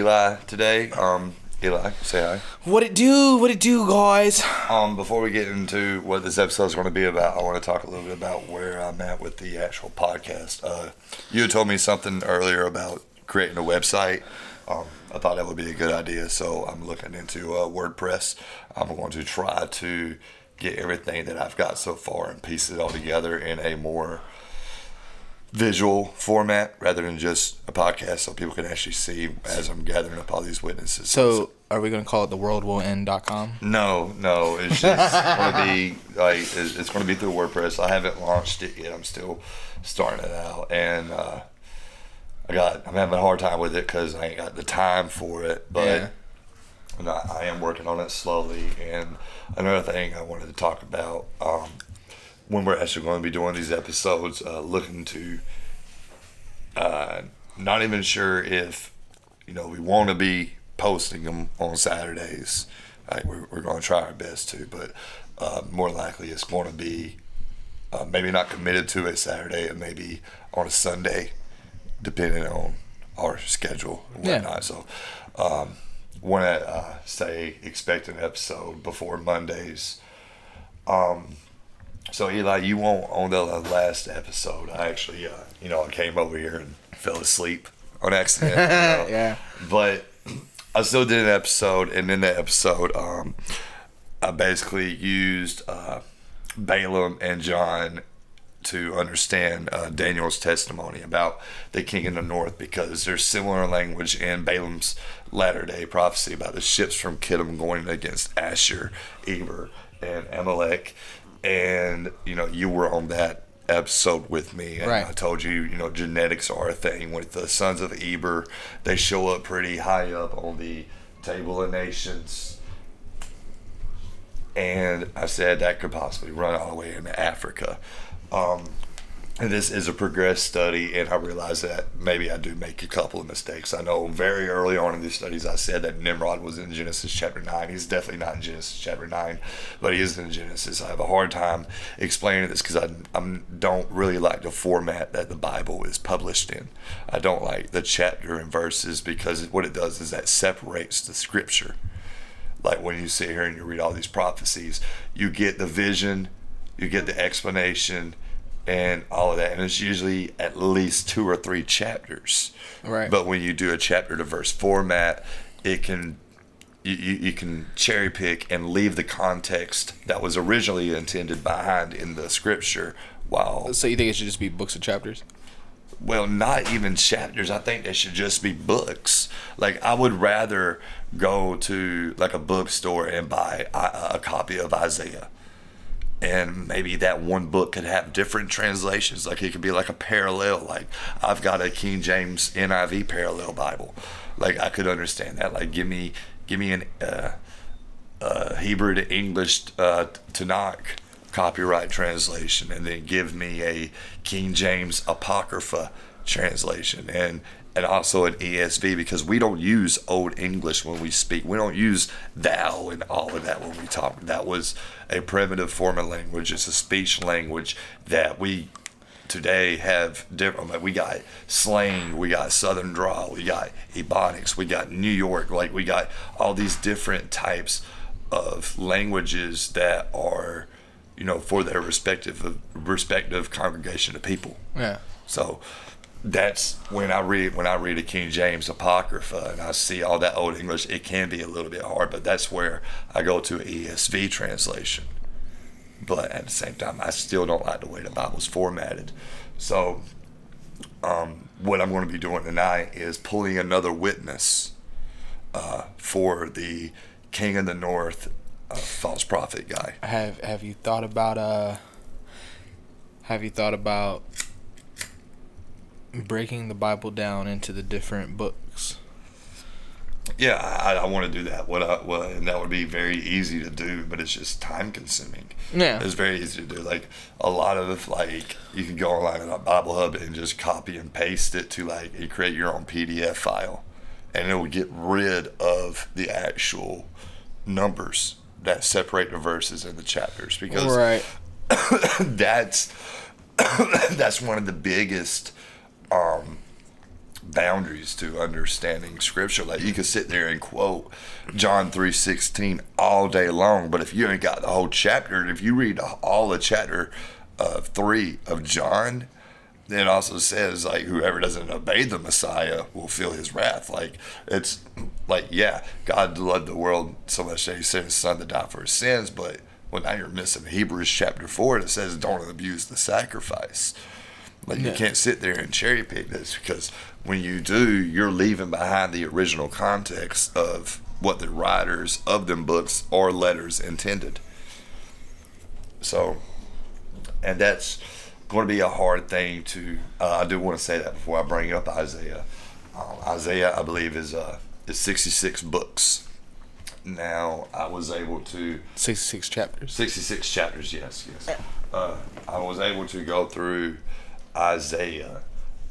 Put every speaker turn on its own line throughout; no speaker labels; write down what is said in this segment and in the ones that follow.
Eli today. Um, Eli, say hi.
What it do? What it do, guys?
Um, before we get into what this episode is going to be about, I want to talk a little bit about where I'm at with the actual podcast. Uh, you had told me something earlier about creating a website. Um, I thought that would be a good idea, so I'm looking into uh, WordPress. I'm going to try to get everything that I've got so far and piece it all together in a more visual format rather than just a podcast so people can actually see as I'm gathering up all these witnesses.
So, are we gonna call it the world will end.com?
No, no, it's just gonna be like it's, it's gonna be through WordPress. I haven't launched it yet. I'm still starting it out, and uh, I got I'm having a hard time with it because I ain't got the time for it. But
Yeah.
I am working on it slowly. And another thing I wanted to talk about um, when we're actually going to be doing these episodes, uh, looking to uh, not even sure if you know we want to be posting them on Saturdays. Like we're, we're going to try our best to, but uh, more likely it's going to be uh, maybe not committed to a Saturday and maybe on a Sunday, depending on our schedule and
Yeah.
whatnot. So, um, want to uh, say expect an episode before Mondays. Um, so Eli, you won't on the last episode. I actually, uh, you know, I came over here and fell asleep on accident. you know.
Yeah.
But I still did an episode, and in that episode, um, I basically used uh, Balaam and John to understand uh, Daniel's testimony about the king in the north because there's similar language in Balaam's latter day prophecy about the ships from Kittim going against Asshur, Eber, and Amalek. And, you know, you were on that episode with me. And
Right.
I told you, you know, genetics are a thing. With the sons of Eber, they show up pretty high up on the table of nations and I said that could possibly run all the way into Africa. Um, this is a progressed study, and I realize that maybe I do make a couple of mistakes. I know very early on in these studies I said that Nimrod was in Genesis chapter 9. He's definitely not in Genesis chapter 9, but he is in Genesis. I have a hard time explaining this because I I'm, don't really like the format that the Bible is published in. I don't like the chapter and verses because what it does is that separates the scripture like when you sit here and you read all these prophecies, you get the vision, you get the explanation, and all of that. And it's usually at least two or three chapters.
Right.
But when you do a chapter to verse format, it can you, you, you can cherry pick and leave the context that was originally intended behind in the scripture while
So you think it should just be books and chapters?
well, not even chapters. I think they should just be books. Like I would rather go to like a bookstore and buy a, a copy of Isaiah, and maybe that one book could have different translations. Like it could be like a parallel. Like I've got a King James NIV parallel Bible. Like I could understand that. Like give me give me an uh, uh, Hebrew to English uh, Tanakh copyright translation, and then give me a King James Apocrypha translation, and and also an ESV because we don't use Old English when we speak. We don't use thou and all of that when we talk. That was a primitive form of language. It's a speech language that we today have different like we got slang we got southern drawl we got ebonics we got new york like we got all these different types of languages that are you know for their respective respective congregation of people
Yeah.
so that's when I read when I read a King James Apocrypha and I see all that old English, it can be a little bit hard, but that's where I go to ESV translation. But at the same time, I still don't like the way the Bible's formatted. So, um, what I'm going to be doing tonight is pulling another witness uh, for the King of the North uh, false prophet guy.
Have Have you thought about uh? Have you thought about breaking the Bible down into the different books?
Yeah, I, I want to do that. What, I, what, and that would be very easy to do, but it's just time consuming.
Yeah.
It's very easy to do. Like a lot of like, you can go online on Bible Hub and just copy and paste it to like, and create your own PDF file, and it will get rid of the actual numbers that separate the verses and the chapters because
Right.
that's that's one of the biggest um, boundaries to understanding scripture. Like you could sit there and quote John three sixteen all day long, but if you ain't got the whole chapter, and if you read all the chapter of three of John, then it also says like whoever doesn't obey the Messiah will feel His wrath. Like it's like yeah, God loved the world so much that He sent His Son to die for His sins, but well now you're missing Hebrews chapter four. It says don't abuse the sacrifice. Like you can't sit there and cherry pick this because when you do, you're leaving behind the original context of what the writers of them books or letters intended. So, and that's going to be a hard thing to. Uh, I do want to say that before I bring up Isaiah. Um, Isaiah, I believe, is uh, is 66 books. Now, I was able to
66 chapters.
66 chapters, yes, yes. Uh, I was able to go through Isaiah.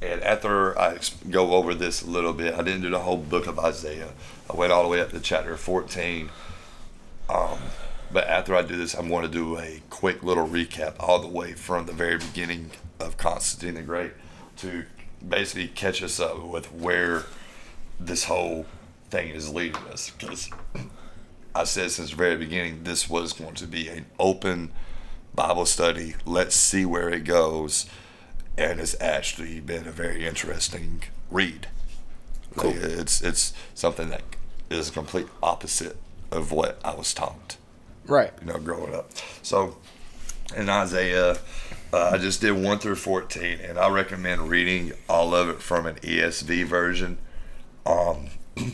And after I go over this a little bit, I didn't do the whole book of Isaiah. I went all the way up to chapter 14. Um, but after I do this, I'm going to do a quick little recap all the way from the very beginning of Constantine the Great to basically catch us up with where this whole thing is leading us. Because I said since the very beginning, this was going to be an open Bible study. Let's see where it goes. And it's actually been a very interesting read.
Cool.
Like, it's it's something that is a complete opposite of what I was taught,
Right.
you know, growing up. So in Isaiah, uh, I just did 1 through 14, and I recommend reading all of it from an ESV version. Um,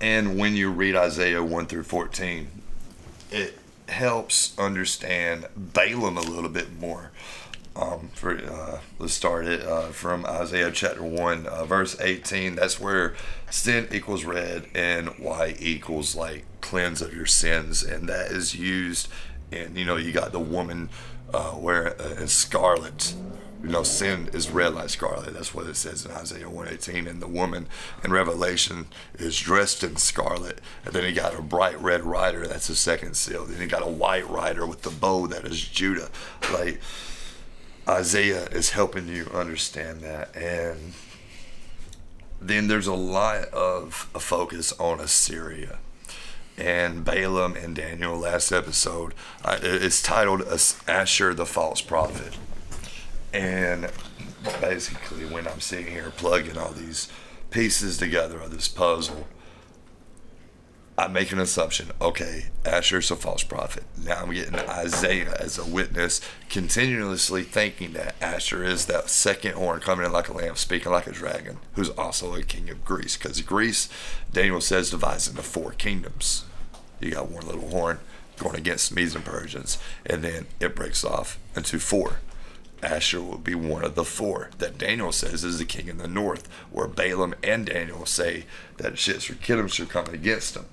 and when you read Isaiah 1 through 14, it helps understand Balaam a little bit more. Um, for uh, let's start it uh, from Isaiah chapter one, uh, verse eighteen. That's where sin equals red and white equals like cleanse of your sins, and that is used. And you know, you got the woman uh, wearing uh, scarlet. You know, sin is red like scarlet. That's what it says in Isaiah 118. And the woman in Revelation is dressed in scarlet. And then he got a bright red rider. That's the second seal. Then he got a white rider with the bow. That is Judah. Like, Isaiah is helping you understand that. And then there's a lot of a focus on Assyria and Balaam and Daniel last episode. Uh, it's titled As- Asshur the False Prophet. And basically, when I'm sitting here plugging all these pieces together of this puzzle, I make an assumption. Okay, Asshur's a false prophet. Now I'm getting Isaiah as a witness, continuously thinking that Asshur is that second horn coming in like a lamb, speaking like a dragon, who's also a king of Greece. Because Greece, Daniel says, divides into four kingdoms. You got one little horn going against Medes and Persians, and then it breaks off into four. Asshur will be one of the four that Daniel says is the king in the north, where Balaam and Daniel say that shits or Kittim should come against him.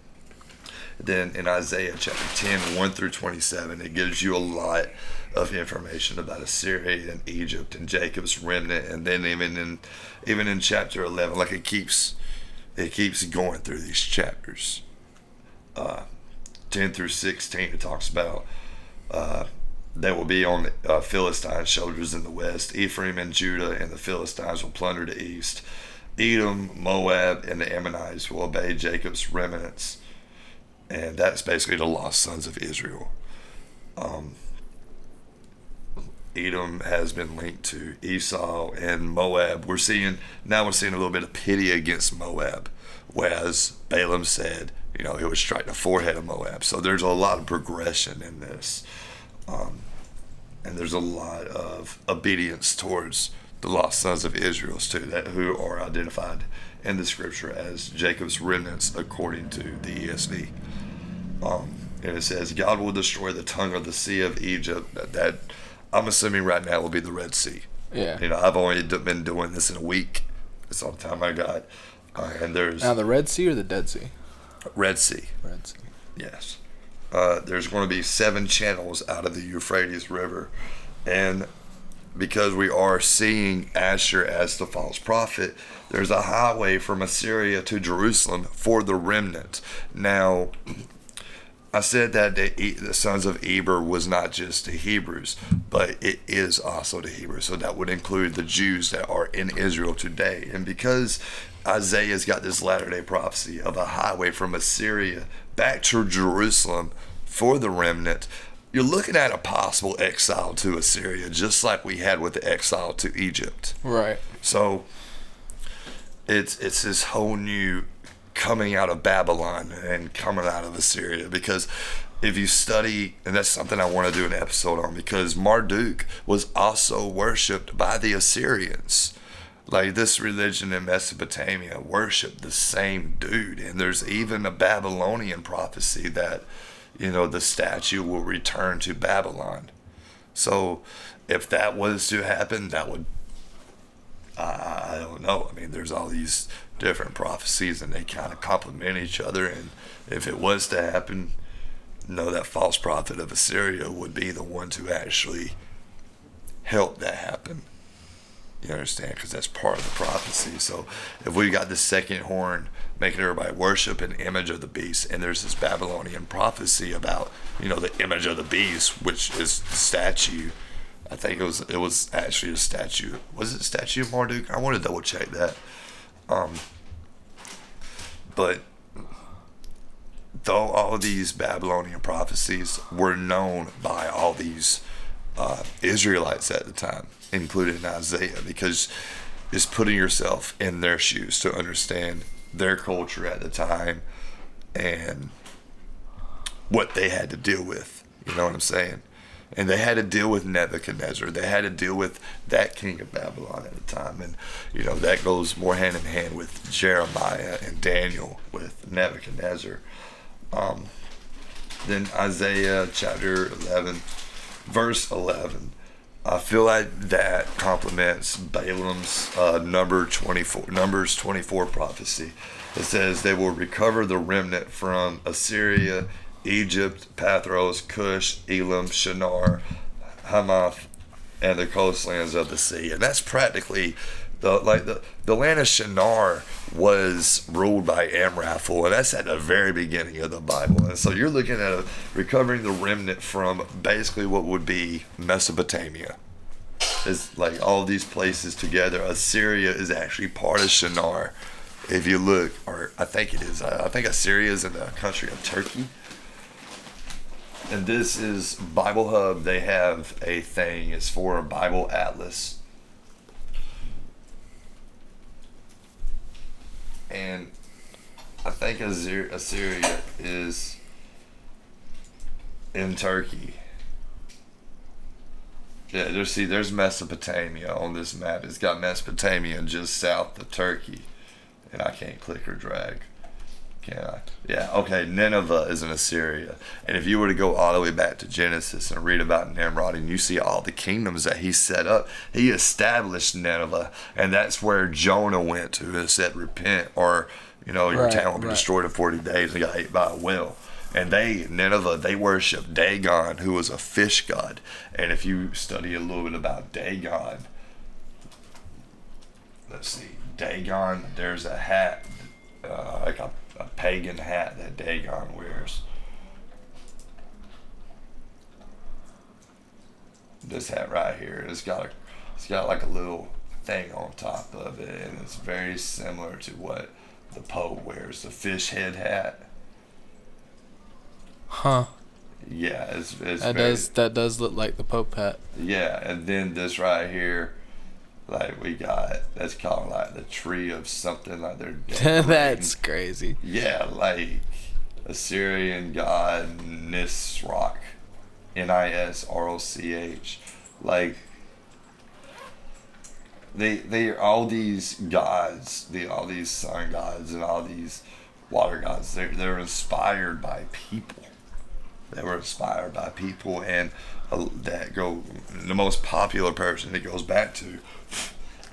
Then in Isaiah chapter 10, 1 through 27, it gives you a lot of information about Assyria and Egypt and Jacob's remnant. And then even in even in chapter 11, like it keeps it keeps going through these chapters. Uh, 10 through 16, it talks about uh, they will be on the uh, Philistine shoulders in the west. Ephraim and Judah and the Philistines will plunder the east. Edom, Moab, and the Ammonites will obey Jacob's remnants. And that's basically the lost sons of Israel. Um, Edom has been linked to Esau and Moab. We're seeing now we're seeing a little bit of pity against Moab, whereas Balaam said, you know, he would strike the forehead of Moab. So there's a lot of progression in this, um, and there's a lot of obedience towards the lost sons of Israel too, that who are identified in the scripture as Jacob's remnants according to the ESV. Um, and it says, God will destroy the tongue of the sea of Egypt. That, that I'm assuming right now will be the Red Sea.
Yeah.
You know, I've only been doing this in a week. That's all the time I got. Uh, and there's
Now the Red Sea or the Dead Sea?
Red Sea.
Red Sea.
Yes. Uh, there's going to be seven channels out of the Euphrates River. And because we are seeing Asher as the false prophet, there's a highway from Assyria to Jerusalem for the remnant. Now, I said that the, the sons of Eber was not just the Hebrews, but it is also the Hebrews. So that would include the Jews that are in Israel today. And because Isaiah's got this latter day prophecy of a highway from Assyria back to Jerusalem for the remnant, you're looking at a possible exile to Assyria, just like we had with the exile to Egypt.
Right.
So it's it's this whole new coming out of Babylon and coming out of Assyria because if you study and that's something I want to do an episode on because Marduk was also worshipped by the Assyrians. Like this religion in Mesopotamia worshiped the same dude and there's even a Babylonian prophecy that you know the statue will return to Babylon. So if that was to happen, that would I, I don't know. I mean, there's all these different prophecies, and they kind of complement each other. And if it was to happen, no, that false prophet of Assyria would be the one to actually help that happen. You understand? Because that's part of the prophecy. So if we got the second horn making everybody worship an image of the beast, and there's this Babylonian prophecy about, you know, the image of the beast, which is the statue. I think it was it was actually a statue. Was it a statue of Marduk? I want to double check that. Um, but though all of these Babylonian prophecies were known by all these uh, Israelites at the time, including Isaiah, because it's putting yourself in their shoes to understand their culture at the time and what they had to deal with. You know what I'm saying? And they had to deal with Nebuchadnezzar. They had to deal with that king of Babylon at the time. And, you know, that goes more hand in hand with Jeremiah and Daniel with Nebuchadnezzar. Um, then Isaiah chapter 11, verse 11. I feel like that complements Balaam's uh, number 24, Numbers 24 prophecy. It says they will recover the remnant from Assyria, Egypt, Pathros, Cush, Elam, Shinar, Hamath, and the coastlands of the sea. And that's practically the like the, the land of Shinar was ruled by Amraphel, and that's at the very beginning of the Bible. And so you're looking at a, recovering the remnant from basically what would be Mesopotamia. It's like all these places together. Assyria is actually part of Shinar. If you look, or I think it is, uh, I think Assyria is in the country of Turkey. And this is Bible Hub. They have a thing. It's for a Bible Atlas. And I think Assyr- Assyria is in Turkey. Yeah, there's see, there's Mesopotamia on this map. It's got Mesopotamia just south of Turkey, and I can't click or drag. Can I? Yeah. Okay. Nineveh is in Assyria, and if you were to go all the way back to Genesis and read about Nimrod, and you see all the kingdoms that he set up, he established Nineveh, and that's where Jonah went to and said, "Repent, or you know your
Right,
town will be
right.
destroyed in forty days." And got ate by a whale. And they Nineveh they worship Dagon, who was a fish god. And if you study a little bit about Dagon, let's see, Dagon. There's a hat, uh, like a, a pagan hat that Dagon wears. This hat right here, it's got a, it's got like a little thing on top of it, and it's very similar to what the Pope wears, the fish head hat.
Huh.
Yeah, it's, it's
That
very,
does that does look like the Pope hat.
Yeah, and then this right here, like we got that's called like the tree of something like they're.
That's crazy.
yeah, like Assyrian god Nisroch, N I S R O C H, like they they are all these gods, the all these sun gods and all these water gods. They're they're inspired by people. They were inspired by people, and that go the most popular person it goes back to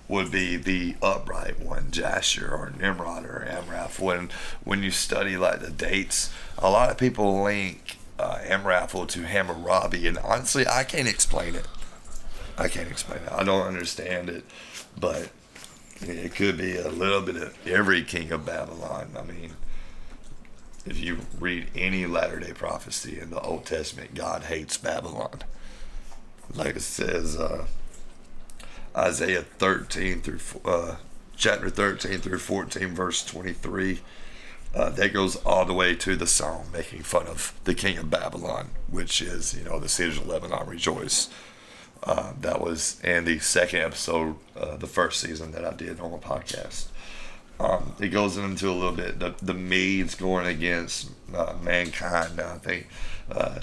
would be the upright one, Jasher or Nimrod or Amraphel. And when you study like the dates, a lot of people link uh, Amraphel to Hammurabi, and honestly, I can't explain it. I can't explain it. I don't understand it, but it could be a little bit of every king of Babylon. I mean, if you read any latter day prophecy in the Old Testament, God hates Babylon. Like it says, uh, Isaiah 13 through uh, chapter 13 through 14, verse 23. Uh, that goes all the way to the song making fun of the king of Babylon, which is, you know, the cedars of Lebanon rejoice. Uh, that was in the second episode, uh, the first season that I did on my podcast. It goes into a little bit the the Medes going against uh, mankind. I think uh,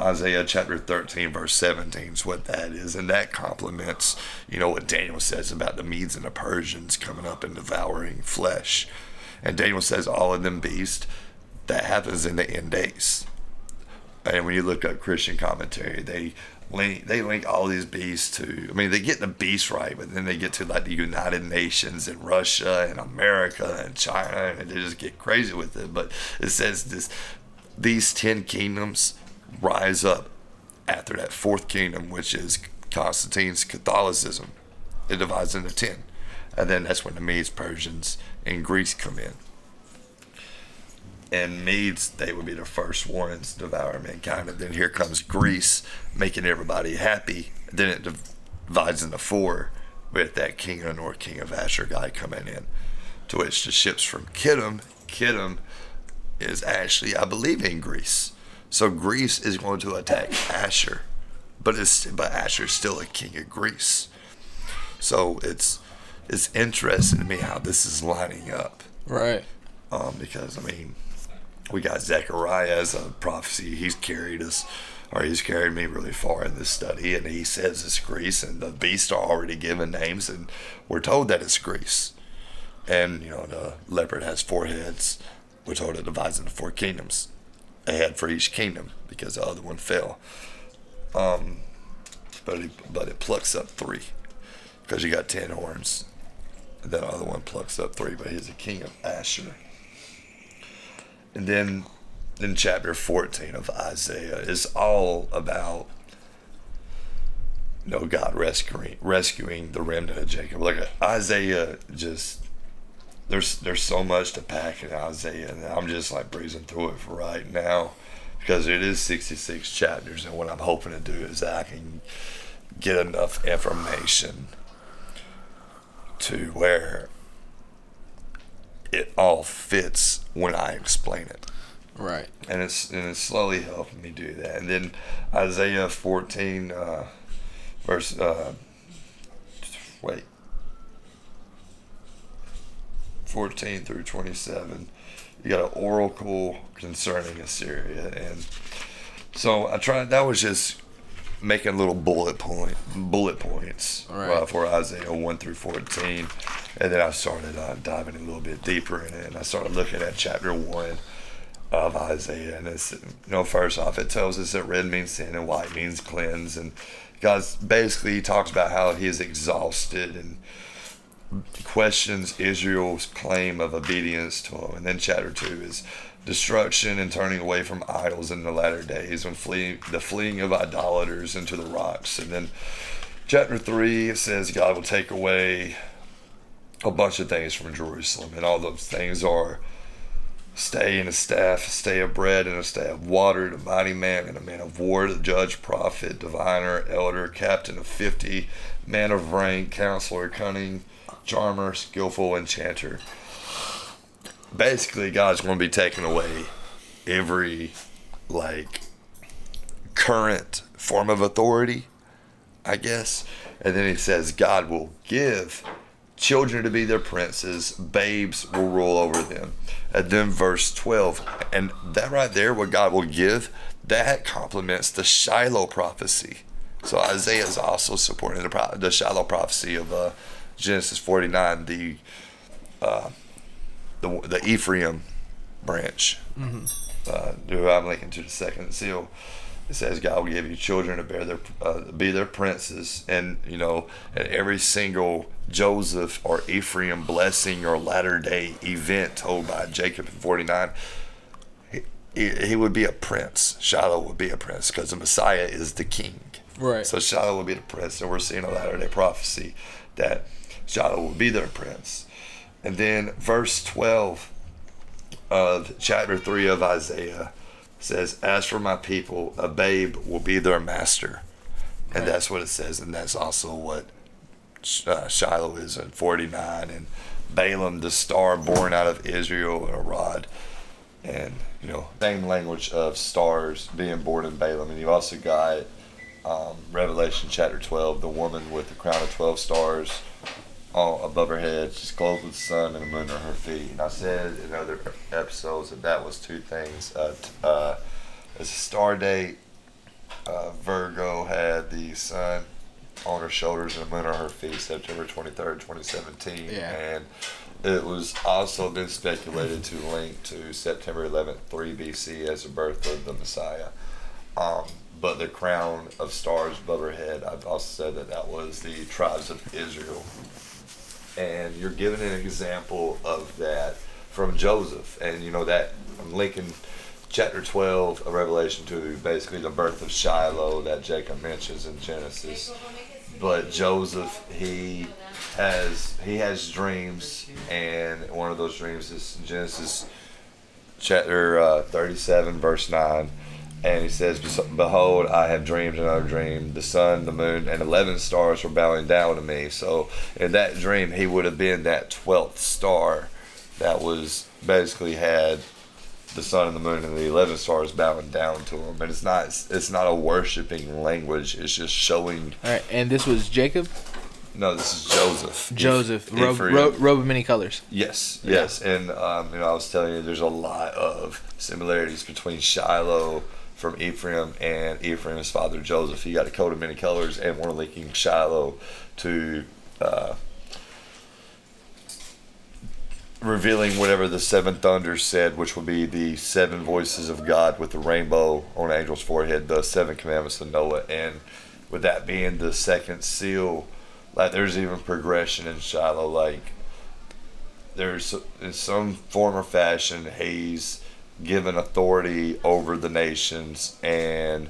Isaiah chapter 13, verse 17 is what that is. And that complements, you know, what Daniel says about the Medes and the Persians coming up and devouring flesh. And Daniel says all of them beasts, that happens in the end days. And when you look up Christian commentary, they link they link all these beasts to I mean they get the beasts right, but then they get to like the United Nations and Russia and America and China and they just get crazy with it. But it says this these ten kingdoms rise up after that fourth kingdom, which is Constantine's Catholicism. It divides into ten. And then that's when the Medes, Persians, and Greece come in and Medes, they would be the first ones to devour mankind. And then here comes Greece, making everybody happy. Then it divides into four with that king of the north, king of Asshur guy coming in. To which the ships from Kittim, Kittim is actually, I believe, in Greece. So Greece is going to attack Asshur, but it's but Asshur's still a king of Greece. So it's it's interesting to me how this is lining up.
Right.
Um, because I mean, we got Zechariah as a prophecy. He's carried us, or he's carried me really far in this study, and he says it's Greece, and the beasts are already given names, and we're told that it's Greece. And you know, the leopard has four heads. We're told it divides into four kingdoms, a head for each kingdom, because the other one fell. Um, but it, but it plucks up three, because you got ten horns. That other one plucks up three, but he's a king of Asshur. And then in chapter 14 of Isaiah is all about you know God rescuing rescuing the remnant of Jacob. Like Isaiah just there's there's so much to pack in Isaiah and I'm just like breezing through it for right now because it is 66 chapters and what I'm hoping to do is I can get enough information to where it all fits when I explain it.
Right.
And it's and it's slowly helping me do that. And then Isaiah 14, uh, verse, uh, wait, 14 through 27, you got an oracle concerning Assyria. And so I tried, that was just making little bullet point bullet points uh,
Right.
uh, for Isaiah 1 through 14. And then I started uh, diving a little bit deeper in it. And I started looking at chapter 1 of Isaiah. And it's, you know, first off, it tells us that red means sin and white means cleanse. And God's basically he talks about how he is exhausted and questions Israel's claim of obedience to him. And then chapter 2 is destruction and turning away from idols in the latter days when fleeing the fleeing of idolaters into the rocks. And then chapter 3 it says God will take away a bunch of things from Jerusalem, and all those things are stay and a staff, a stay of bread and a stay of water, the mighty man and a man of war, the judge, prophet, diviner, elder, captain of fifty, man of rank, counselor, cunning, charmer, skillful, enchanter. Basically, God's going to be taking away every like current form of authority, I guess. And then he says God will give children to be their princes, babes will rule over them. And then verse 12, and that right there, what God will give, that complements the Shiloh prophecy. So Isaiah is also supporting the, pro- the Shiloh prophecy of uh, Genesis 49, the, uh, the the Ephraim branch, uh, who I'm linking to the second seal. It says God will give you children to bear their uh, be their princes, and you know, at every single Joseph or Ephraim blessing or latter day event told by Jacob in 49, he, he, he would be a prince. Shiloh would be a prince because the Messiah is the king.
Right.
So Shiloh will be the prince, and we're seeing a latter day prophecy that Shiloh will be their prince. And then verse 12 of chapter 3 of Isaiah says, As for my people, a babe will be their master. And that's what it says. And that's also what uh, Shiloh is in 49. And Balaam, the star born out of Israel, and a rod. And, you know, same language of stars being born in Balaam. And you also got um, Revelation chapter 12, the woman with the crown of 12 stars all above her head. She's clothed with the sun and the moon on her feet. And I said in other episodes that that was two things. Uh, t- uh, as a star date, uh, Virgo had the sun on her shoulders and the moon on her feet, September 23rd, 2017.
Yeah.
And it was also been speculated to link to September 11th, 3 BC as the birth of the Messiah. Um, but the crown of stars above her head, I've also said that that was the tribes of Israel. And you're given an example of that from Joseph. And you know that I'm linking chapter 12 of Revelation to basically the birth of Shiloh that Jacob mentions in Genesis. But Joseph, he has he has dreams, and one of those dreams is Genesis chapter uh, 37, verse 9. And he says, Behold, I have dreamed another dream. The sun, the moon, and 11 stars were bowing down to me. So, in that dream, he would have been that 12th star that was basically had the sun and the moon and the 11 stars bowing down to him. And it's not, it's not a worshiping language, it's just showing.
All right, and this was Jacob,
No, this is Joseph.
Joseph, robe, robe, robe of many colors.
Yes, yes, and um, you know I was telling you there's a lot of similarities between Shiloh from Ephraim and Ephraim's father Joseph. He got a coat of many colors, and we're linking Shiloh to uh, revealing whatever the seven thunders said, which will be the seven voices of God with the rainbow on Angel's forehead, the seven commandments of Noah, and with that being the second seal, like there's even progression in Shiloh, like there's in some form or fashion he's given authority over the nations. And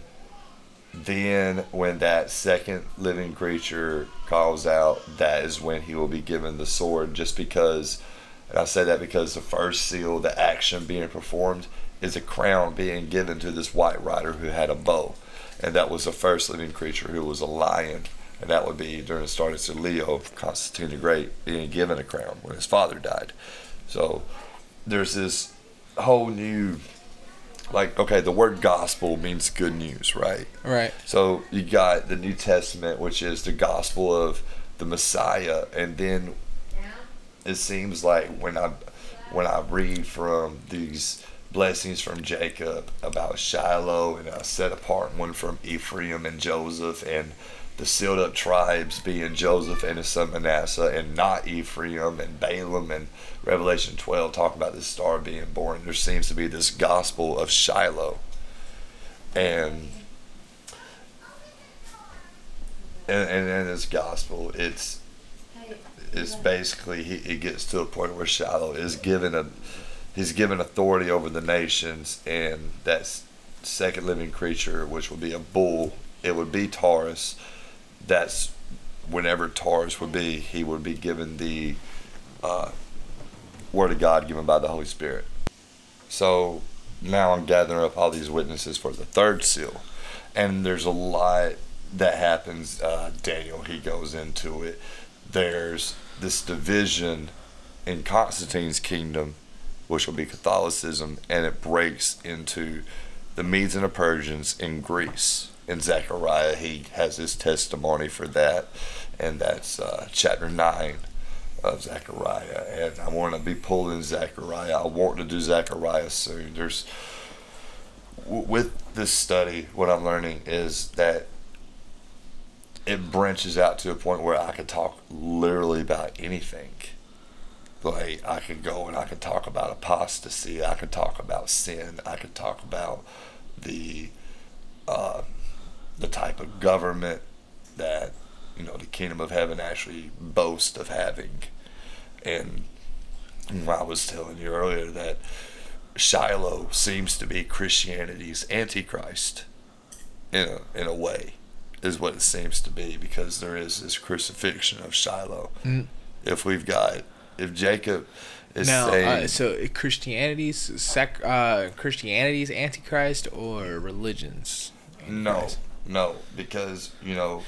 then when that second living creature calls out that is when he will be given the sword. Just because and i say that because the first seal the action being performed is a crown being given to this white rider who had a bow. And that was the first living creature who was a lion. And that would be during the start of Leo, Constantine the Great, being given a crown when his father died. So there's this whole new, like, okay, the word gospel means good news, right?
Right.
So you got the New Testament, which is the gospel of the Messiah, and then it seems like when I when I read from these blessings from Jacob about Shiloh and a set apart one from Ephraim and Joseph and the sealed up tribes being Joseph and his son Manasseh and not Ephraim and Balaam and Revelation 12 talk about this star being born. There seems to be this gospel of Shiloh. And and, in this gospel, it's it's basically he, he gets to a point where Shiloh is given a he's given authority over the nations, and that second living creature, which would be a bull, it would be Taurus. That's whenever Taurus would be, he would be given the uh, word of God given by the Holy Spirit. So now I'm gathering up all these witnesses for the third seal, and there's a lot that happens. Uh, Daniel he goes into it. There's this division in Constantine's kingdom, which will be Catholicism, and it breaks into the Medes and the Persians in Greece. In Zechariah, he has his testimony for that, and that's uh, chapter nine of Zechariah. And I want to be pulling Zechariah. I want to do Zechariah soon. There's with this study, what I'm learning is that it branches out to a point where I could talk literally about anything. Like I could go and I could talk about apostasy. I could talk about sin. I could talk about the uh, the type of government that you know the kingdom of heaven actually boasts of having. And I was telling you earlier that Shiloh seems to be Christianity's antichrist in a in a way is what it seems to be because there is this crucifixion of Shiloh.
Mm.
If we've got if Jacob It's
now,
saying
uh, so Christianity's sec, uh, Christianity's Antichrist or religions?
no,
Antichrist?
No, because you know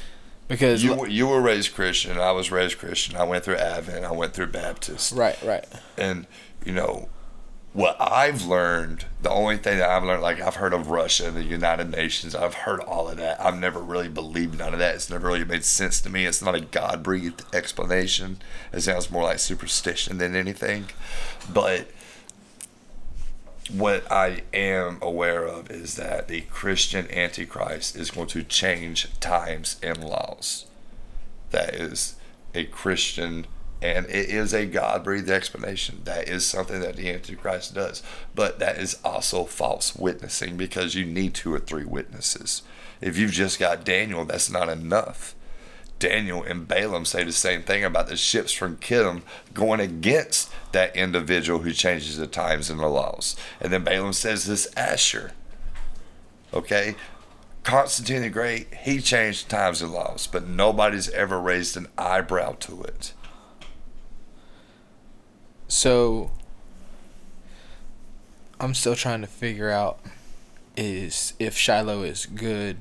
because
you you were raised Christian. I was raised Christian. I went through Advent. I went through Baptist.
right, right.
And you know what I've learned. The only thing that I've learned, like I've heard of Russia and the United Nations. I've heard all of that. I've never really believed none of that. It's never really made sense to me. It's not a God breathed explanation. It sounds more like superstition than anything. But what I am aware of is that the Christian Antichrist is going to change times and laws. That is a Christian, and it is a God breathed explanation. That is something that the Antichrist does. But that is also false witnessing because you need two or three witnesses. If you've just got Daniel, that's not enough. Daniel and Balaam say the same thing about the ships from Kittim going against that individual who changes the times and the laws. And then Balaam says this Asshur. Okay? Constantine the Great, he changed times and laws, but nobody's ever raised an eyebrow to it.
So I'm still trying to figure out is if Shiloh is good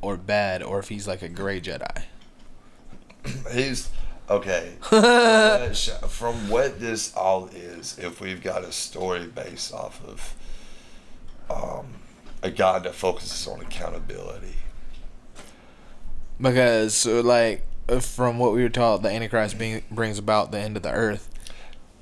or bad or if he's like a gray Jedi.
He's okay. from, what, sh- from what this all is, if we've got a story based off of um, a God that focuses on accountability,
Because like from what we were taught, the Antichrist being, brings about the end of the earth.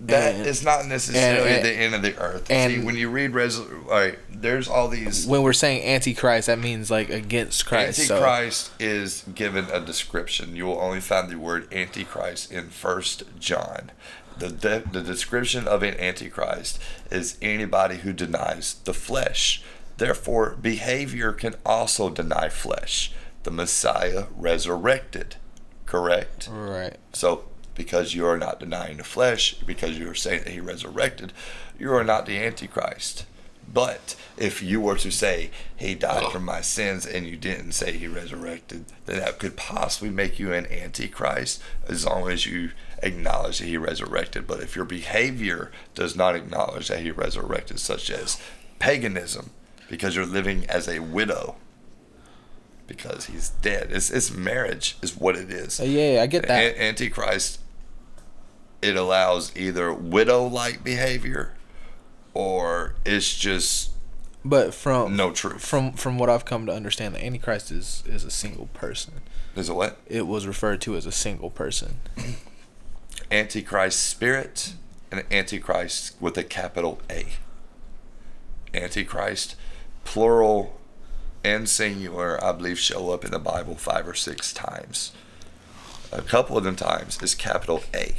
That
And-
is not necessarily
and-
the end of the earth.
and-
See, when you read Res, like, there's all these.
When we're saying Antichrist, that means like against Christ. so-
Antichrist is given a description. You will only find the word Antichrist in First John. The, de- the description of an Antichrist is anybody who denies the flesh. Therefore, behavior can also deny flesh. The Messiah resurrected, correct?
Right.
So, because you are not denying the flesh, because you are saying that he resurrected, you are not the Antichrist. But if you were to say he died for my sins and you didn't say he resurrected, then that could possibly make you an Antichrist as long as you acknowledge that he resurrected. But if your behavior does not acknowledge that he resurrected, such as paganism, because you're living as a widow, because he's dead, it's, it's marriage, is what it is.
Uh, yeah, yeah, I get that.
An- Antichrist, it allows either widow like behavior or it's just
but from
no truth.
from from what I've come to understand, the Antichrist is is a single person.
Is it what?
It was referred to as a single person.
Antichrist spirit and Antichrist with a capital A. Antichrist, plural and singular, I believe, show up in the Bible five or six times. A couple of them times is capital A.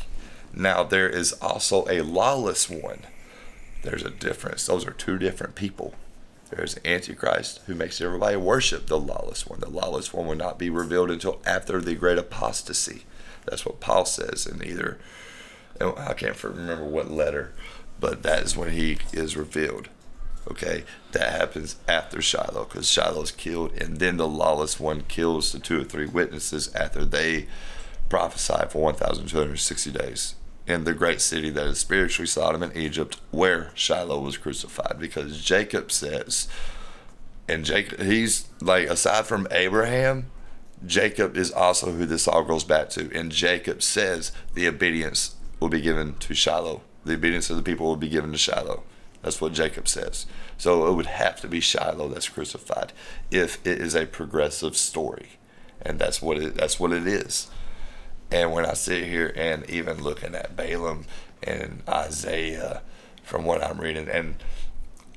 Now, there is also a lawless one. There's a difference. Those are two different people. There's Antichrist who makes everybody worship the lawless one. The lawless one will not be revealed until after the great apostasy. That's what Paul says in either, oh, I can't remember what letter, but that is when he is revealed. Okay, that happens after Shiloh because Shiloh's killed, and then the lawless one kills the two or three witnesses after they prophesy for 1,260 days in the great city that is spiritually Sodom and Egypt, where Shiloh was crucified. Because Jacob says, and Jacob, he's like, aside from Abraham, Jacob is also who this all goes back to. And Jacob says the obedience will be given to Shiloh. The obedience of the people will be given to Shiloh. That's what Jacob says. So it would have to be Shiloh that's crucified if it is a progressive story. And that's what it that's what it is. And when I sit here and even looking at Balaam and Isaiah from what I'm reading, and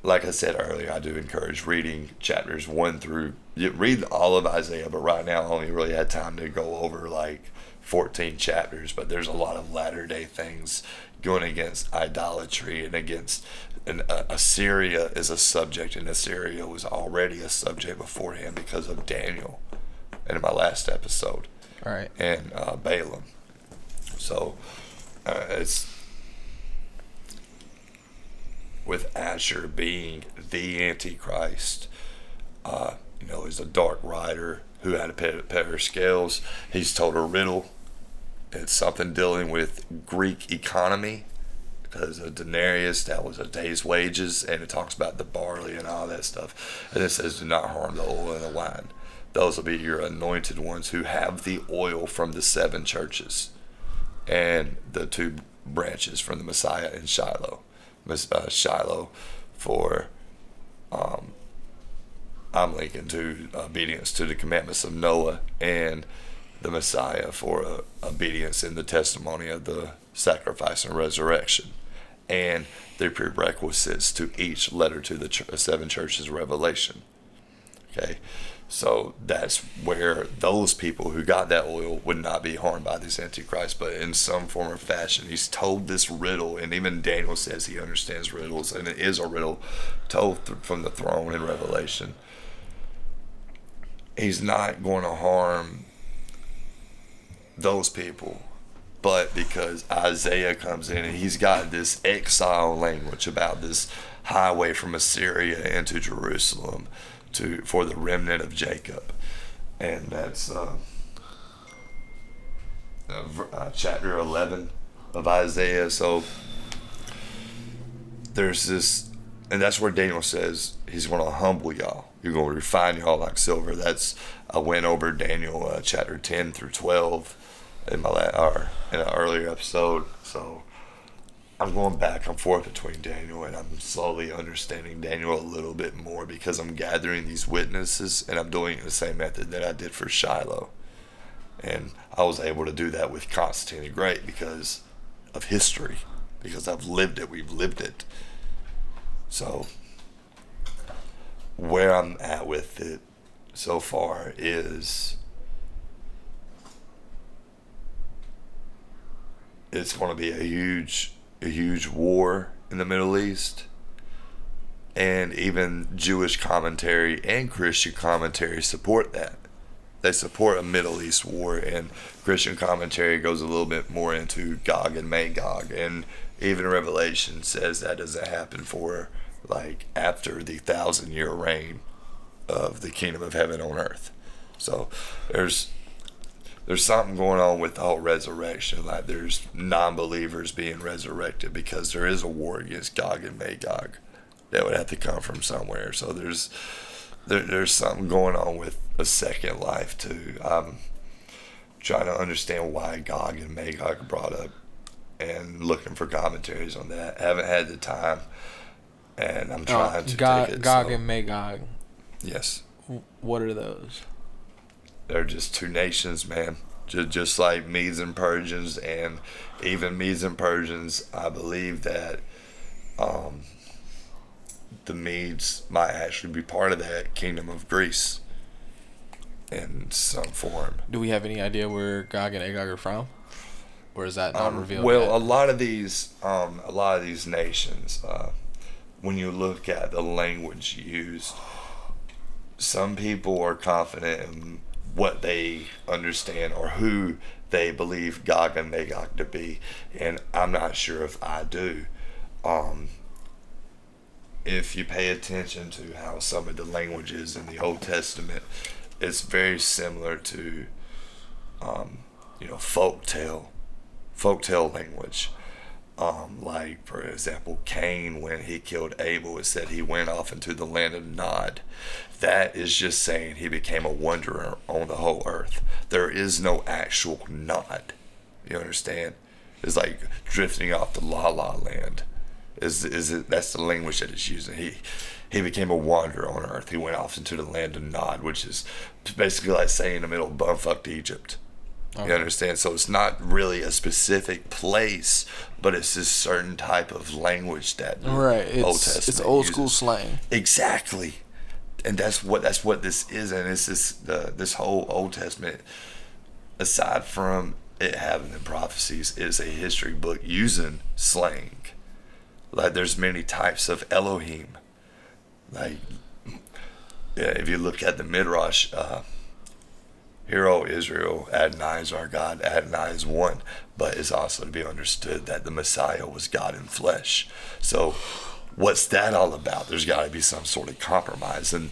like I said earlier, I do encourage reading chapters one through read all of Isaiah, but right now I only really had time to go over like 14 chapters. But there's a lot of latter day things going against idolatry and against and uh, Assyria is a subject, and Assyria was already a subject beforehand because of Daniel in my last episode
right.
and uh, Balaam. So uh, it's with Asshur being the Antichrist. Uh, you know, he's a dark rider who had a pair, pair of scales. He's told a riddle. It's something dealing with Greek economy because a denarius that was a day's wages, and it talks about the barley and all that stuff, and it says, "Do not harm the oil and the wine." Those will be your anointed ones who have the oil from the seven churches, and the two branches from the Messiah in Shiloh, uh, Shiloh, for um, I'm linking to obedience to the commandments of Noah and the Messiah for uh, obedience in the testimony of the sacrifice and resurrection, and the prerequisites to each letter to the ch- seven churches Revelation. Okay, so that's where those people who got that oil would not be harmed by this Antichrist, but in some form or fashion. He's told this riddle, and even Daniel says he understands riddles, and it is a riddle told th- from the throne in Revelation. He's not going to harm those people, but because Isaiah comes in and he's got this exile language about this highway from Assyria into Jerusalem to for the remnant of Jacob, and that's uh, uh, chapter eleven of Isaiah. So there's this, and that's where Daniel says he's going to humble y'all. You're going to refine y'all like silver. That's I went over Daniel uh, chapter ten through twelve in my la- or in an earlier episode. So I'm going back and forth between Daniel and I'm slowly understanding Daniel a little bit more because I'm gathering these witnesses and I'm doing it the same method that I did for Shiloh. And I was able to do that with Constantine the Great because of history, because I've lived it, we've lived it. So, where I'm at with it so far is it's going to be a huge a huge war in the Middle East. And even Jewish commentary and Christian commentary support that. They support a Middle East war, and Christian commentary goes a little bit more into Gog and Magog. And even Revelation says that doesn't happen for like after the thousand year reign of the kingdom of heaven on earth. So there's there's something going on with the whole resurrection. Like there's non-believers being resurrected because there is a war against Gog and Magog that would have to come from somewhere. So there's there, there's something going on with a second life too. I'm trying to understand why Gog and Magog brought up and looking for commentaries on that. I haven't had the time, and I'm uh, trying to
Gog,
take it.
Gog
so-
and Magog.
yes.
What are those?
They're just two nations, man. Just, just like Medes and Persians, and even Medes and Persians, I believe that um, the Medes might actually be part of that kingdom of Greece in some form.
Do we have any idea where Gog and Magog are from? Or is that not
Um,
revealed?
well,
yet?
a lot of these, um, a lot of these nations, uh, when you look at the language used, some people are confident in what they understand or who they believe Gog and Magog to be, and I'm not sure if I do. Um, if you pay attention to how some of the languages in the Old Testament, it's very similar to, um, you know, folktale, folktale language. Um, like for example, Cain when he killed Abel, it said he went off into the land of Nod. That is just saying he became a wanderer on the whole earth. There is no actual Nod. You understand? It's like drifting off the la la land. Is is it? That's the language that it's using. He he became a wanderer on earth. He went off into the land of Nod, which is basically like saying in the middle of bumfucked Egypt. You understand? So it's not really a specific place, but it's this certain type of language that the
right.
Old
It's
Testament
it's old school slang.
Exactly, and that's what that's what this is, and it's this the this whole Old Testament. Aside from it having the prophecies, is a history book using slang. Like there's many types of Elohim. Like yeah, if you look at the Midrash, uh, Hero Israel, Adonai is our God, Adonai is one, but it's also to be understood that the Messiah was God in flesh. So, what's that all about? There's got to be some sort of compromise, and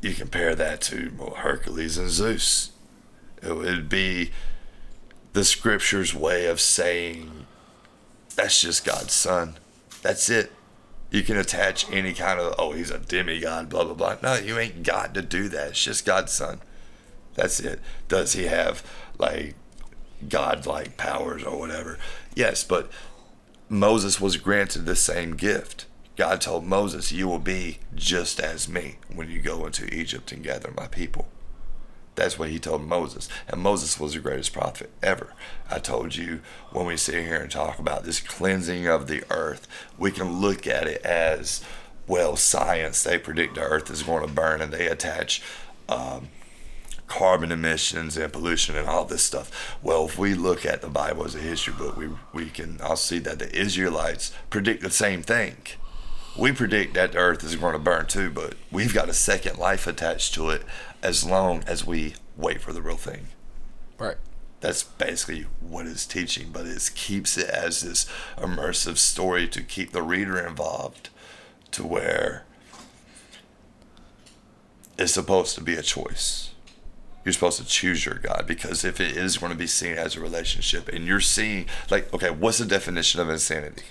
you compare that to Hercules and Zeus. It would be the scripture's way of saying That's just God's son. That's it. You can attach any kind of, oh, he's a demigod, blah, blah, blah. No, you ain't got to do that. It's just God's son. That's it. Does he have like God-like powers or whatever? Yes, but Moses was granted the same gift. God told Moses, You will be just as me when you go into Egypt and gather my people. That's what he told Moses. And Moses was the greatest prophet ever. I told you when we sit here and talk about this cleansing of the earth, we can look at it as well, science. They predict the earth is going to burn and they attach um, carbon emissions and pollution and all this stuff. Well, if we look at the Bible as a history book, we, we can I'll see that the Israelites predict the same thing we predict that the earth is going to burn too, but we've got a second life attached to it as long as we wait for the real thing.
Right.
That's basically what it's teaching, but it keeps it as this immersive story to keep the reader involved to where it's supposed to be a choice. You're supposed to choose your God because if it is going to be seen as a relationship and you're seeing, like, okay, what's the definition of insanity?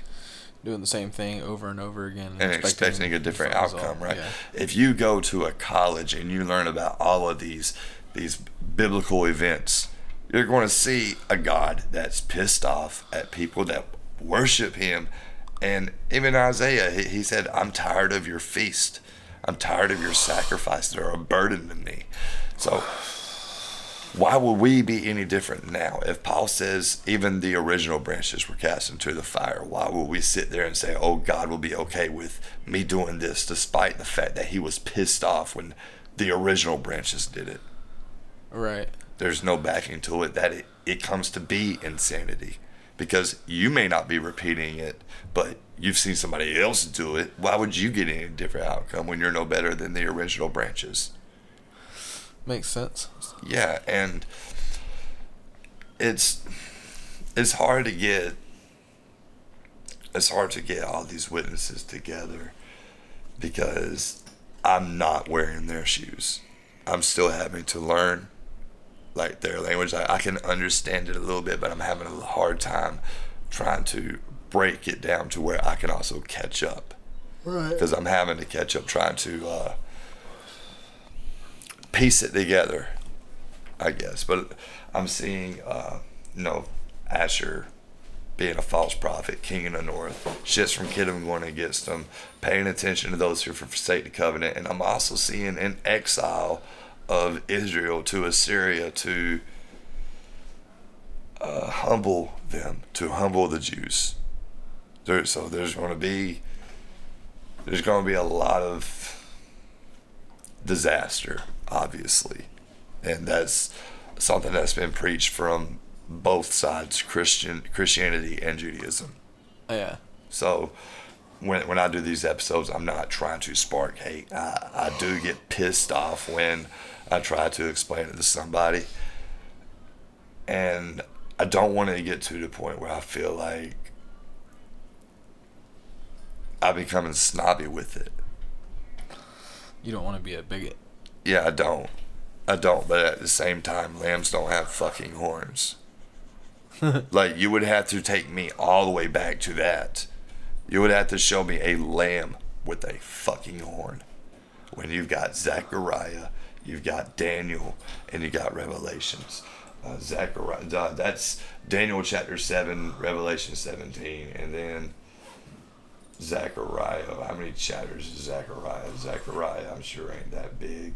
doing the same thing over and over again
and, and expecting, expecting, a different outcome, right? Yeah. If you go to a college and you learn about all of these these biblical events, you're going to see a God that's pissed off at people that worship him. And even Isaiah, he, he said, I'm tired of your feast. I'm tired of your sacrifice. They're a burden to me. So why would we be any different now? If Paul says even the original branches were cast into the fire, why would we sit there and say, oh, God will be okay with me doing this despite the fact that he was pissed off when the original branches did it?
Right.
There's no backing to it that it, it comes to be insanity because you may not be repeating it, but you've seen somebody else do it. Why would you get any different outcome when you're no better than the original branches?
Makes sense.
Yeah, and it's it's hard to get it's hard to get all these witnesses together because I'm not wearing their shoes. I'm still having to learn like their language. I, I can understand it a little bit, but I'm having a hard time trying to break it down to where I can also catch up.
Right.
Because I'm having to catch up trying to uh, piece it together, I guess. But I'm seeing, uh, you know, Asshur being a false prophet, king in the north, shits from Kittim going against them, paying attention to those who forsake the covenant. And I'm also seeing an exile of Israel to Assyria to uh, humble them, to humble the Jews. There, so there's going to be there's going to be a lot of disaster obviously. And that's something that's been preached from both sides, Christian Christianity and Judaism.
Yeah.
So when when I do these episodes, I'm not trying to spark hate. I, I do get pissed off when I try to explain it to somebody. And I don't want to get to the point where I feel like I'm becoming snobby with it.
You don't want to be a bigot.
Yeah, I don't. I don't, but at the same time, lambs don't have fucking horns. like, you would have to take me all the way back to that. You would have to show me a lamb with a fucking horn. When you've got Zechariah, you've got Daniel, and you got Revelations. Uh, Zechariah, uh, that's Daniel chapter 7, Revelation 17, and then Zechariah. How many chapters is Zechariah? Zechariah, I'm sure ain't that big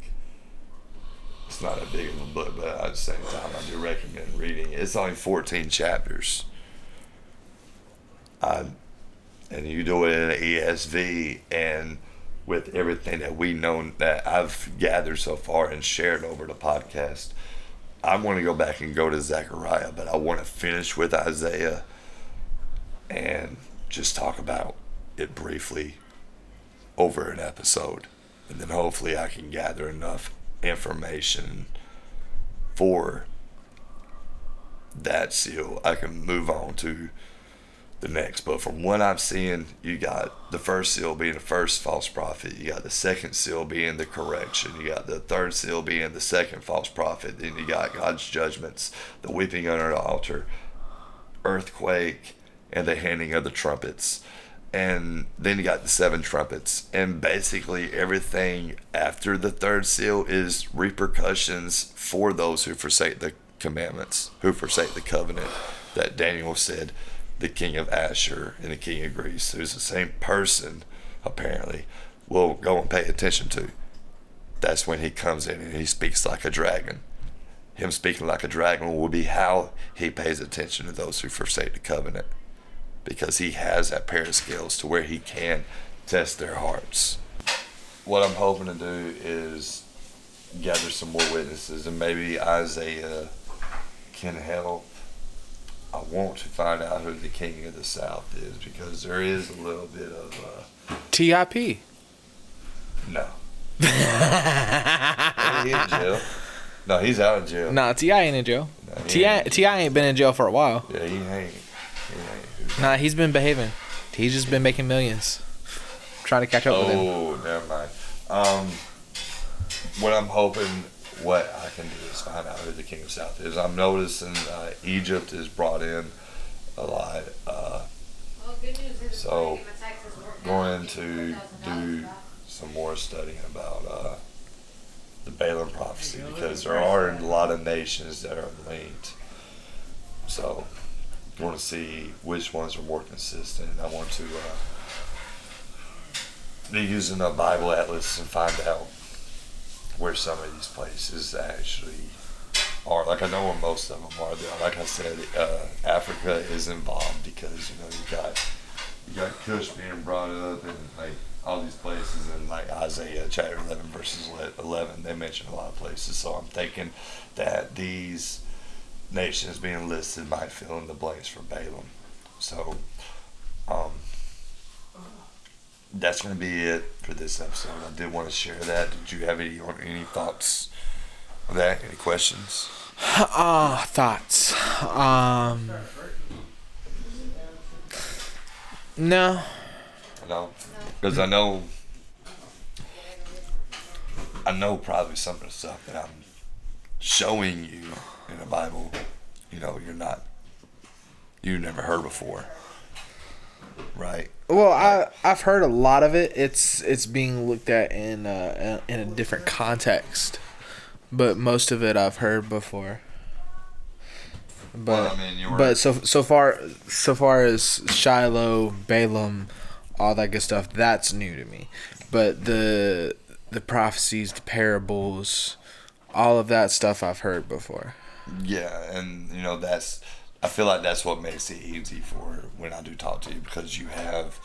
it's not a big of a book, but at the same time, I do recommend reading it. It's only 14 chapters. Uh, and you do it in an ESV and with everything that we know that I've gathered so far and shared over the podcast. I want to go back and go to Zechariah, but I want to finish with Isaiah and just talk about it briefly over an episode. And then hopefully I can gather enough information for that seal, I can move on to the next. But from what I'm seeing, you got the first seal being the first false prophet, you got the second seal being the correction, you got the third seal being the second false prophet, then you got God's judgments, the weeping under the altar, earthquake, and the handing of the trumpets. And then you got the seven trumpets. And basically, everything after the third seal is repercussions for those who forsake the commandments, who forsake the covenant that Daniel said the king of Asshur and the king of Greece, who's the same person, apparently, will go and pay attention to. That's when he comes in and he speaks like a dragon. Him speaking like a dragon will be how he pays attention to those who forsake the covenant because he has that pair of skills to where he can test their hearts. What I'm hoping to do is gather some more witnesses and maybe Isaiah can help. I want to find out who the king of the south is because there is a little bit of uh,
TIP.
no. He in jail? No, he's out of jail.
Nah, T.I. ain't in jail.
No,
T.I.
ain't.
T.I. ain't been in jail for a while.
Yeah, he ain't. He ain't.
Nah, he's been behaving. He's just been making millions. Trying to catch up with him.
Oh, never mind. Um, what I'm hoping, what I can do is find out who the king of South is. I'm noticing uh, Egypt is brought in a lot. Uh, So, going to do some more studying about uh, the Balaam prophecy because there are a lot of nations that are linked. So, I want to see which ones are more consistent. I want to uh, be using a Bible atlas and find out where some of these places actually are. Like I know where most of them are. Like I said, uh, Africa is involved because you know you got you got Cush being brought up and like all these places and like Isaiah chapter 11 verses 11 they mention a lot of places so I'm thinking that these nations being listed might fill in the blanks for Balaam so um that's going to be it for this episode I did want to share that did you have any any thoughts on that any questions
Ah, thoughts. Um. No.
No, because I know, I know probably some of the stuff that I'm showing you in the Bible, you know, you're not, you never heard before, right?
Well, I I've heard a lot of it. It's it's being looked at in uh, in a different context, but most of it I've heard before. But
Well, I mean,
but so so far so far as Shiloh, Balaam, all that good stuff, that's new to me. But the the prophecies, the parables, all of that stuff I've heard before.
Yeah, and you know that's, I feel like that's what makes it easy for when I do talk to you because you have,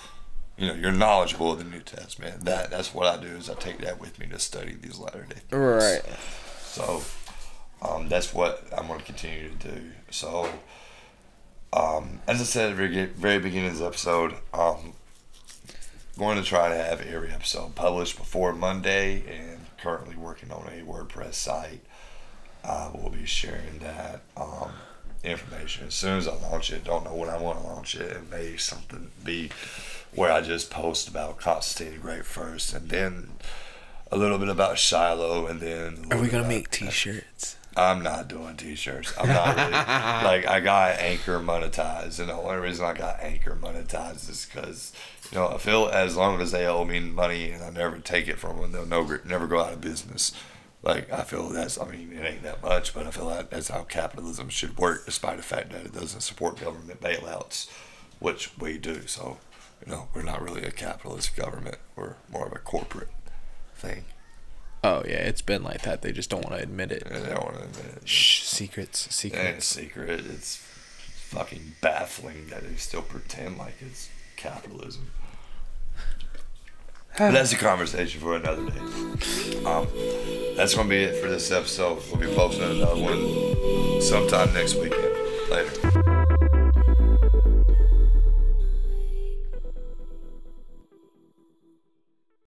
you know, you're knowledgeable of the New Testament. That that's what I do is I take that with me to study these latter day. things.
Right.
So um, that's what I'm going to continue to do. So, um, as I said at the very, very beginning of this episode, um, going to try to have every episode published before Monday and currently working on a WordPress site. I will be sharing that um, information as soon as I launch it. Don't know when I want to launch it. It may something be where I just post about Constantine the Great first and then a little bit about Shiloh and then.
Are we gonna make T-shirts?
I'm not doing t-shirts. I'm not really like I got Anchor monetized, and the only reason I got Anchor monetized is because you know I feel as long as they owe me money and I never take it from them, they'll never never go out of business. Like I feel that's I mean it ain't that much, but I feel like that's how capitalism should work, despite the fact that it doesn't support government bailouts, which we do. So you know we're not really a capitalist government. We're more of a corporate thing.
Oh yeah, it's been like that. They just don't want to admit it.
And they don't want to admit it.
Shh, secrets,
It ain't a secret. It's fucking baffling that they still pretend like it's capitalism. But that's a conversation for another day. Um, that's gonna be it for this episode. We'll be posting another one sometime next weekend. Later.